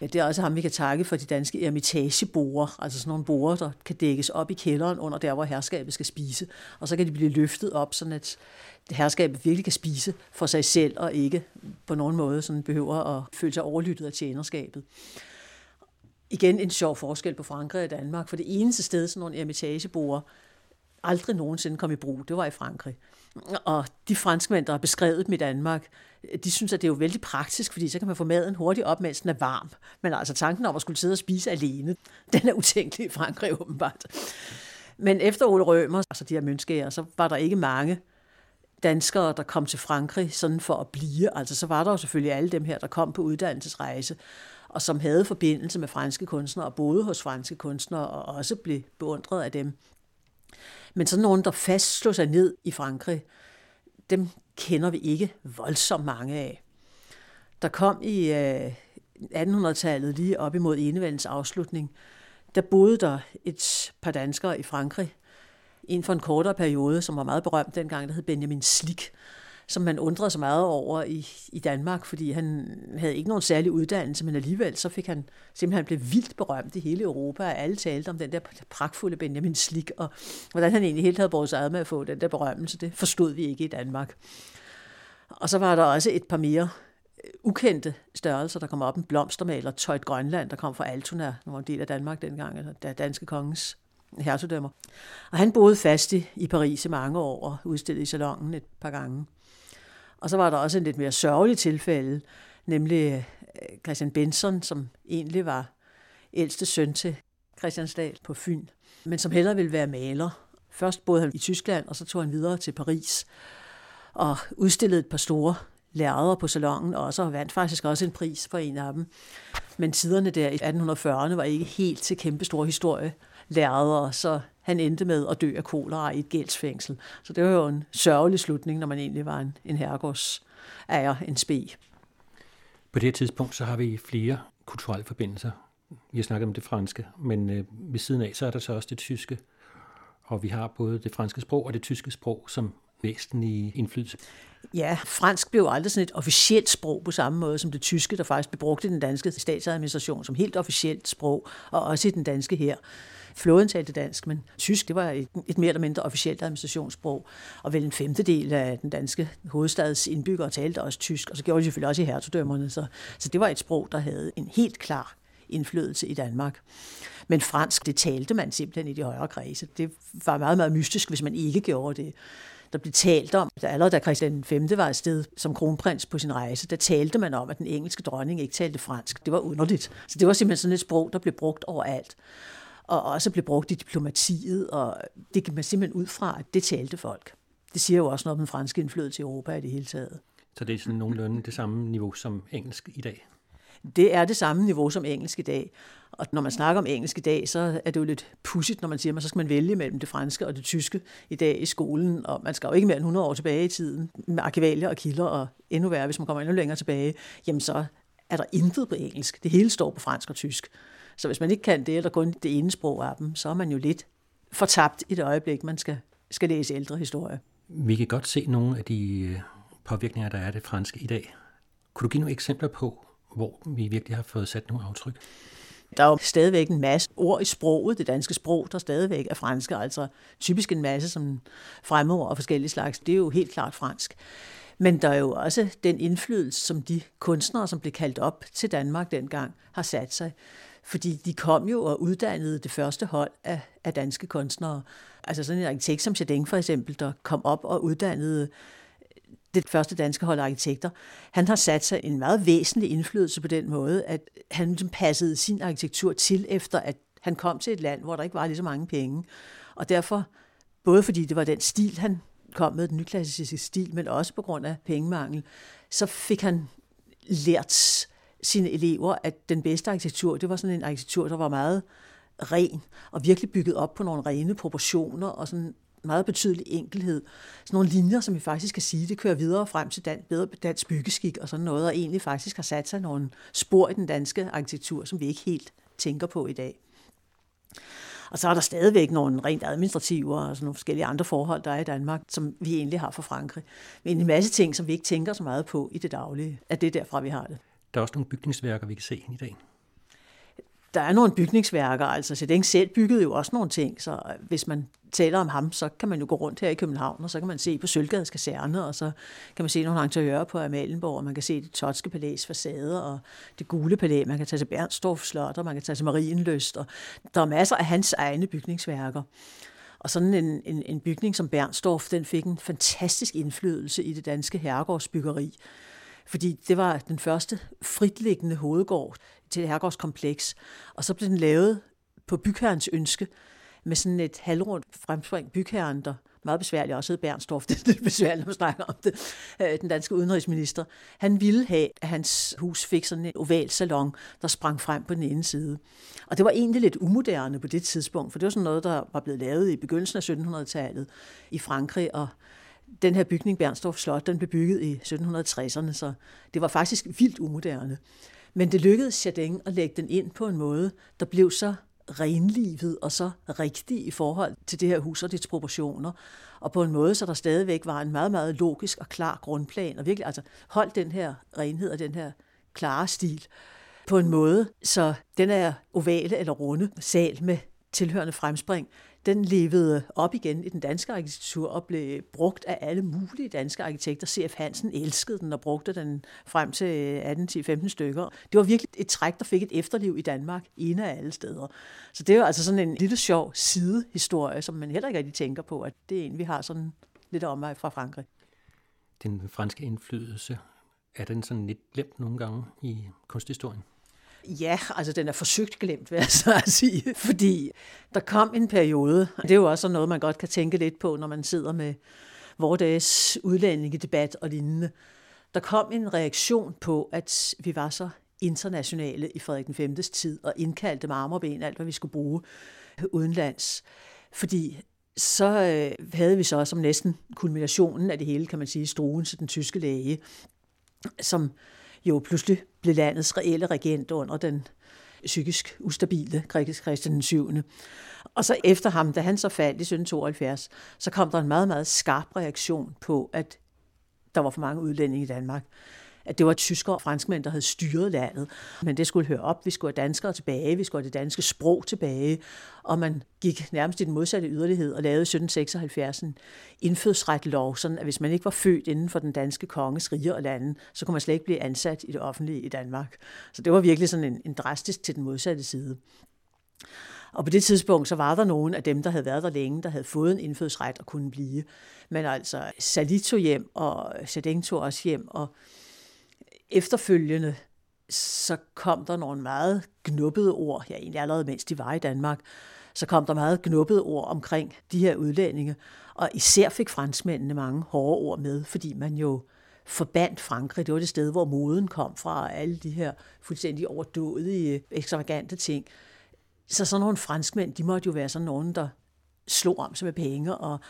Ja, det er også ham, vi kan takke for de danske ermitageborer, altså sådan nogle borer, der kan dækkes op i kælderen under der, hvor herskabet skal spise. Og så kan de blive løftet op, sådan at herskabet virkelig kan spise for sig selv, og ikke på nogen måde sådan behøver at føle sig overlyttet af tjenerskabet. Igen en sjov forskel på Frankrig og Danmark, for det eneste sted, sådan nogle ermitageborer aldrig nogensinde kom i brug, det var i Frankrig. Og de franskmænd, der har beskrevet dem i Danmark, de synes, at det er jo vældig praktisk, fordi så kan man få maden hurtigt op, mens den er varm. Men altså tanken om at skulle sidde og spise alene, den er utænkelig i Frankrig åbenbart. Men efter Ole Rømer, altså de her mønskærer, så var der ikke mange danskere, der kom til Frankrig sådan for at blive. Altså så var der jo selvfølgelig alle dem her, der kom på uddannelsesrejse, og som havde forbindelse med franske kunstnere, og boede hos franske kunstnere, og også blev beundret af dem. Men sådan nogen, der fast slog sig ned i Frankrig, dem kender vi ikke voldsomt mange af. Der kom i øh, 1800-tallet, lige op imod enevældens afslutning, der boede der et par danskere i Frankrig, en for en kortere periode, som var meget berømt dengang, der hed Benjamin Slik, som man undrede sig meget over i, i Danmark, fordi han havde ikke nogen særlig uddannelse, men alligevel så fik han simpelthen blev vildt berømt i hele Europa, og alle talte om den der pragtfulde Benjamin Slik, og hvordan han egentlig helt havde brugt sig ad med at få den der berømmelse, det forstod vi ikke i Danmark. Og så var der også et par mere øh, ukendte størrelser, der kom op. En blomstermaler, Tøjt Grønland, der kom fra Altona, der var en del af Danmark dengang, eller der danske kongens hertugdømmer. Og han boede fast i Paris i mange år og udstillede i salongen et par gange. Og så var der også en lidt mere sørgelig tilfælde, nemlig øh, Christian Benson, som egentlig var ældste søn til Christiansdal på Fyn, men som hellere ville være maler. Først boede han i Tyskland, og så tog han videre til Paris og udstillede et par store lærere på salongen, og så vandt faktisk også en pris for en af dem. Men tiderne der i 1840'erne var ikke helt til kæmpe store historie lærere, så han endte med at dø af kolera i et gældsfængsel. Så det var jo en sørgelig slutning, når man egentlig var en, en herregårds ejer, en spe. På det her tidspunkt, så har vi flere kulturelle forbindelser. Vi har snakket om det franske, men øh, ved siden af, så er der så også det tyske. Og vi har både det franske sprog og det tyske sprog som væsentlige indflydelse. Ja, fransk blev aldrig sådan et officielt sprog på samme måde som det tyske, der faktisk blev brugt i den danske statsadministration som helt officielt sprog, og også i den danske her. Flåden talte dansk, men tysk det var et, et mere eller mindre officielt administrationssprog, og vel en femtedel af den danske hovedstads indbyggere talte også tysk, og så gjorde de selvfølgelig også i hertugdømmerne, så, så det var et sprog, der havde en helt klar indflydelse i Danmark. Men fransk, det talte man simpelthen i de højere kredse. Det var meget, meget mystisk, hvis man ikke gjorde det der blev talt om, at allerede da Christian V var afsted som kronprins på sin rejse, der talte man om, at den engelske dronning ikke talte fransk. Det var underligt. Så det var simpelthen sådan et sprog, der blev brugt overalt og også blev brugt i diplomatiet, og det kan man simpelthen ud fra, at det talte folk. Det siger jo også noget om den franske indflydelse i Europa i det hele taget. Så det er sådan nogenlunde det samme niveau som engelsk i dag? Det er det samme niveau som engelsk i dag. Og når man snakker om engelsk i dag, så er det jo lidt pudsigt, når man siger, at så skal man vælge mellem det franske og det tyske i dag i skolen. Og man skal jo ikke mere end 100 år tilbage i tiden med arkivalier og kilder, og endnu værre, hvis man kommer endnu længere tilbage, jamen så er der intet på engelsk. Det hele står på fransk og tysk. Så hvis man ikke kan det, eller kun det ene sprog af dem, så er man jo lidt fortabt i det øjeblik, man skal, skal læse ældre historie. Vi kan godt se nogle af de øh, påvirkninger, der er af det franske i dag. Kunne du give nogle eksempler på, hvor vi virkelig har fået sat nogle aftryk? Der er jo stadigvæk en masse ord i sproget, det danske sprog, der stadigvæk er franske, altså typisk en masse som fremmedord og forskellige slags. Det er jo helt klart fransk. Men der er jo også den indflydelse, som de kunstnere, som blev kaldt op til Danmark dengang, har sat sig. Fordi de kom jo og uddannede det første hold af, af danske kunstnere. Altså sådan en arkitekt som Chardin for eksempel, der kom op og uddannede øh, det første danske hold af arkitekter. Han har sat sig en meget væsentlig indflydelse på den måde, at han ligesom passede sin arkitektur til efter, at han kom til et land, hvor der ikke var lige så mange penge. Og derfor, både fordi det var den stil, han kom med, den nyklassiske stil, men også på grund af pengemangel, så fik han lært sine elever, at den bedste arkitektur, det var sådan en arkitektur, der var meget ren og virkelig bygget op på nogle rene proportioner og sådan meget betydelig enkelhed. Sådan nogle linjer, som vi faktisk kan sige, det kører videre frem til dan, bedre dansk byggeskik og sådan noget, og egentlig faktisk har sat sig nogle spor i den danske arkitektur, som vi ikke helt tænker på i dag. Og så er der stadigvæk nogle rent administrative og sådan nogle forskellige andre forhold, der er i Danmark, som vi egentlig har for Frankrig. Men en masse ting, som vi ikke tænker så meget på i det daglige, at det er derfra, vi har det. Der er også nogle bygningsværker, vi kan se i dag. der er nogle bygningsværker, altså Sedeng selv byggede jo også nogle ting, så hvis man taler om ham, så kan man jo gå rundt her i København, og så kan man se på Sølvgades kaserne, og så kan man se nogle interiører på Amalienborg, og man kan se det totske palæs facade, og det gule palæ, man kan tage til Bernstorff Slot, og man kan tage til Marienløst, og der er masser af hans egne bygningsværker. Og sådan en, en, en bygning som Bernstorff, den fik en fantastisk indflydelse i det danske herregårdsbyggeri, fordi det var den første fritliggende hovedgård til herregårdskompleks, og så blev den lavet på bygherrens ønske, med sådan et halvrundt fremspring bygherren, der meget besværligt også hed Bernstorff, det er lidt besværligt man snakker om det, øh, den danske udenrigsminister. Han ville have, at hans hus fik sådan en oval salon, der sprang frem på den ene side. Og det var egentlig lidt umoderne på det tidspunkt, for det var sådan noget, der var blevet lavet i begyndelsen af 1700-tallet i Frankrig, og den her bygning, Bernstorff Slot, den blev bygget i 1760'erne, så det var faktisk vildt umoderne. Men det lykkedes Chardin at lægge den ind på en måde, der blev så renlivet og så rigtig i forhold til det her hus og dets proportioner, og på en måde, så der stadigvæk var en meget, meget logisk og klar grundplan, og virkelig altså holdt den her renhed og den her klare stil på en måde, så den er ovale eller runde sal med tilhørende fremspring, den levede op igen i den danske arkitektur og blev brugt af alle mulige danske arkitekter. C.F. Hansen elskede den og brugte den frem til øh, 18-15 stykker. Det var virkelig et træk, der fik et efterliv i Danmark, en af alle steder. Så det er altså sådan en lille sjov sidehistorie, som man heller ikke rigtig tænker på, at det er en, vi har sådan lidt omvej fra Frankrig. Den franske indflydelse, er den sådan lidt glemt nogle gange i kunsthistorien? Ja, altså den er forsøgt glemt, vil jeg så sige. Fordi der kom en periode, og det er jo også noget, man godt kan tænke lidt på, når man sidder med vores udlændingedebat og lignende. Der kom en reaktion på, at vi var så internationale i Frederik den 5. tid, og indkaldte marmorben, alt hvad vi skulle bruge øh, udenlands. Fordi så øh, havde vi så som næsten kulminationen af det hele, kan man sige, Struens, den tyske læge, som jo pludselig blev landets reelle regent under den psykisk ustabile Christian den 7. Og så efter ham, da han så faldt i 1772, så kom der en meget, meget skarp reaktion på, at der var for mange udlændinge i Danmark at det var tyskere og franskmænd, der havde styret landet. Men det skulle høre op. Vi skulle have danskere tilbage. Vi skulle have det danske sprog tilbage. Og man gik nærmest i den modsatte yderlighed og lavede 1776 en indfødsretlov, sådan at hvis man ikke var født inden for den danske konges rige og lande, så kunne man slet ikke blive ansat i det offentlige i Danmark. Så det var virkelig sådan en, en drastisk til den modsatte side. Og på det tidspunkt, så var der nogen af dem, der havde været der længe, der havde fået en indfødsret og kunne blive. Men altså, Salito hjem, og Chadeng også hjem, og efterfølgende, så kom der nogle meget knuppede ord, ja egentlig allerede mens de var i Danmark, så kom der meget knuppede ord omkring de her udlændinge, og især fik franskmændene mange hårde ord med, fordi man jo forbandt Frankrig. Det var det sted, hvor moden kom fra, og alle de her fuldstændig overdådige, ekstravagante ting. Så sådan nogle franskmænd, de måtte jo være sådan nogen, der slog om sig med penge og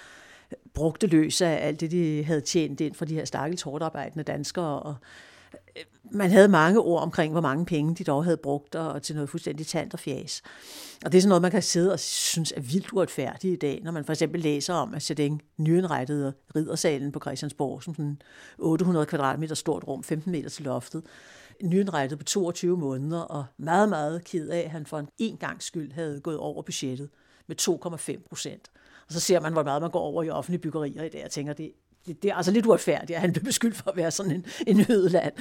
brugte løs af alt det, de havde tjent ind fra de her stakkels hårdt arbejdende danskere, og man havde mange ord omkring, hvor mange penge de dog havde brugt, og til noget fuldstændig tant og fjæs. Og det er sådan noget, man kan sidde og synes er vildt uretfærdigt i dag, når man for eksempel læser om, at Chardin nyindrettede riddersalen på Christiansborg, som sådan 800 kvadratmeter stort rum, 15 meter til loftet, nyindrettet på 22 måneder, og meget, meget ked af, at han for en, en gang skyld havde gået over budgettet med 2,5 procent. Og så ser man, hvor meget man går over i offentlige byggerier i dag, og tænker, det det, det er altså lidt uretfærdigt, at han blev beskyldt for at være sådan en, en ødeland.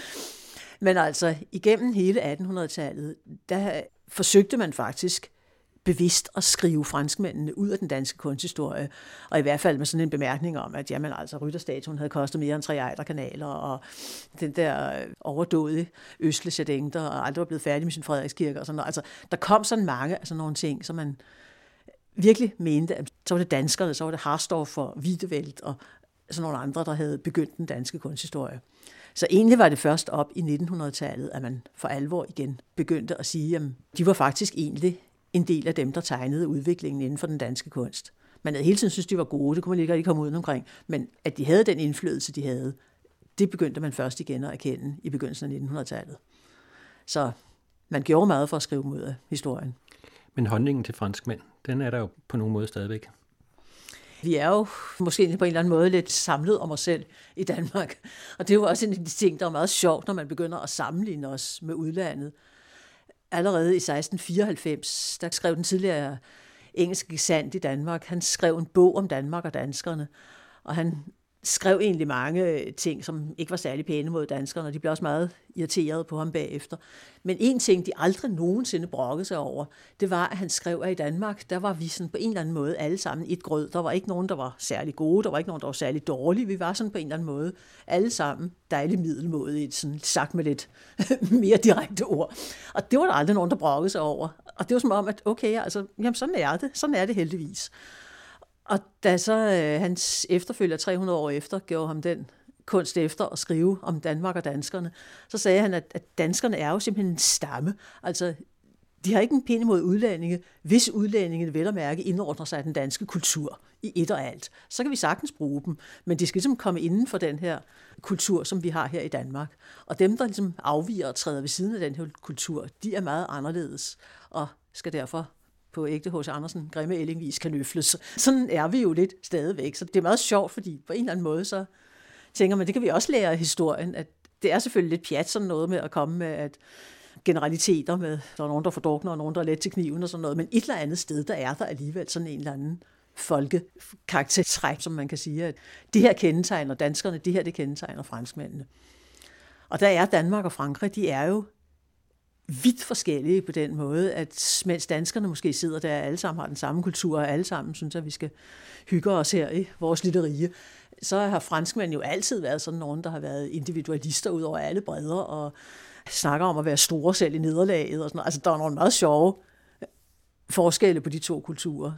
Men altså, igennem hele 1800-tallet, der forsøgte man faktisk bevidst at skrive franskmændene ud af den danske kunsthistorie, og i hvert fald med sådan en bemærkning om, at jamen, altså, rytterstatuen havde kostet mere end tre ejderkanaler, og den der overdåde Østle Chardin, der aldrig var blevet færdig med sin Frederikskirke og sådan noget. Altså, der kom sådan mange af sådan nogle ting, som man virkelig mente, at så var det danskerne, så var det Harstorff og Wiedevælt og sådan nogle andre, der havde begyndt den danske kunsthistorie. Så egentlig var det først op i 1900-tallet, at man for alvor igen begyndte at sige, at de var faktisk egentlig en del af dem, der tegnede udviklingen inden for den danske kunst. Man havde hele tiden synes, de var gode, det kunne man ikke rigtig komme ud omkring, men at de havde den indflydelse, de havde, det begyndte man først igen at erkende i begyndelsen af 1900-tallet. Så man gjorde meget for at skrive mod af historien. Men holdningen til franskmænd, den er der jo på nogen måde stadigvæk. Vi er jo måske på en eller anden måde lidt samlet om os selv i Danmark. Og det er jo også en af de ting, der er meget sjovt, når man begynder at sammenligne os med udlandet. allerede i 1694, der skrev den tidligere engelske sand i Danmark, han skrev en bog om Danmark og danskerne, og han skrev egentlig mange øh, ting, som ikke var særlig pæne mod danskerne, og de blev også meget irriteret på ham bagefter. Men en ting, de aldrig nogensinde brokkede sig over, det var, at han skrev, at i Danmark, der var vi sådan på en eller anden måde alle sammen et grød. Der var ikke nogen, der var særlig gode, der var ikke nogen, der var særlig dårlige. Vi var sådan på en eller anden måde alle sammen dejligt middelmådigt, sådan sagt med lidt mere direkte ord. Og det var der aldrig nogen, der brokkede sig over. Og det var som om, at okay, altså, jamen sådan er det. Sådan er det heldigvis. Og da så øh, hans efterfølger 300 år efter gjorde ham den kunst efter at skrive om Danmark og danskerne, så sagde han, at, at danskerne er jo simpelthen en stamme. Altså, de har ikke en pind mod udlændinge, hvis udlændingene vel at mærke indordner sig af den danske kultur i et og alt. Så kan vi sagtens bruge dem, men de skal ligesom komme inden for den her kultur, som vi har her i Danmark. Og dem, der ligesom afviger og træder ved siden af den her kultur, de er meget anderledes og skal derfor på ægte hos Andersen, grimme ellingvis kan løfles. Sådan er vi jo lidt stadigvæk. Så det er meget sjovt, fordi på en eller anden måde, så tænker man, det kan vi også lære af historien, at det er selvfølgelig lidt pjat sådan noget med at komme med at generaliteter med, der er nogen, der fordrukner, og nogen, der er let til kniven og sådan noget, men et eller andet sted, der er der alligevel sådan en eller anden folkekaraktertræk, som man kan sige, at det her kendetegner danskerne, det her det kendetegner franskmændene. Og der er Danmark og Frankrig, de er jo vidt forskellige på den måde, at mens danskerne måske sidder der, alle sammen har den samme kultur, og alle sammen synes, at vi skal hygge os her i vores lille rige, så har franskmænd jo altid været sådan nogen, der har været individualister ud over alle bredder, og snakker om at være store selv i nederlaget. Og sådan noget. Altså, der er nogle meget sjove forskelle på de to kulturer.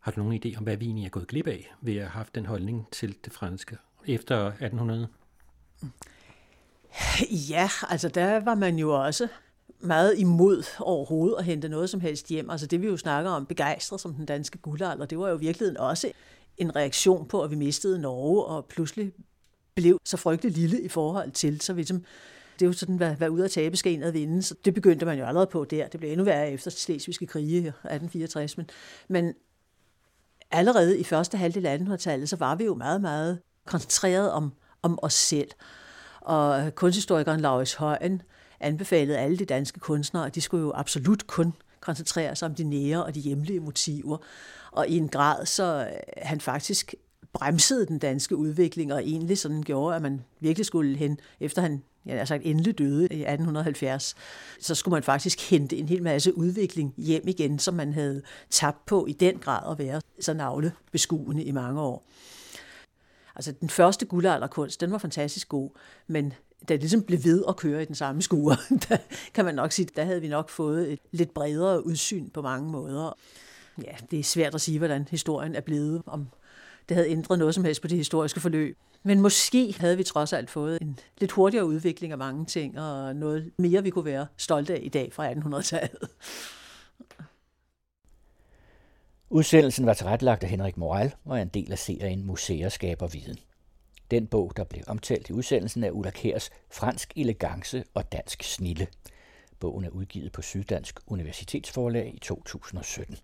Har du nogen idé om, hvad vi egentlig er gået glip af ved at have haft den holdning til det franske efter 1800? Ja, altså der var man jo også meget imod overhovedet at hente noget som helst hjem. Altså det vi jo snakker om, begejstret som den danske guldalder, det var jo i virkeligheden også en reaktion på, at vi mistede Norge, og pludselig blev så frygtelig lille i forhold til, så vi ligesom det er jo sådan, hvad, hvad ud af tabe skal ind og vinde. Så det begyndte man jo allerede på der. Det blev endnu værre efter Slesvigske krige 1864. Men, men allerede i første halvdel af 1800-tallet, så var vi jo meget, meget koncentreret om, om os selv. Og kunsthistorikeren Laurits Højen anbefalede alle de danske kunstnere, at de skulle jo absolut kun koncentrere sig om de nære og de hjemlige motiver. Og i en grad, så øh, han faktisk bremsede den danske udvikling, og egentlig sådan gjorde, at man virkelig skulle hen, efter han ja, altså endelig døde i 1870, så skulle man faktisk hente en hel masse udvikling hjem igen, som man havde tabt på i den grad at være så navlebeskuende i mange år. Altså den første guldalderkunst, den var fantastisk god, men der det ligesom blev ved at køre i den samme skure, der kan man nok sige, der havde vi nok fået et lidt bredere udsyn på mange måder. Ja, det er svært at sige, hvordan historien er blevet, om det havde ændret noget som helst på det historiske forløb. Men måske havde vi trods alt fået en lidt hurtigere udvikling af mange ting, og noget mere, vi kunne være stolte af i dag fra 1800-tallet. Udsendelsen var tilrettelagt af Henrik Moral og er en del af serien Museer skaber viden. Den bog, der blev omtalt i udsendelsen, er Ulla Kærs Fransk elegance og dansk snille. Bogen er udgivet på Syddansk Universitetsforlag i 2017.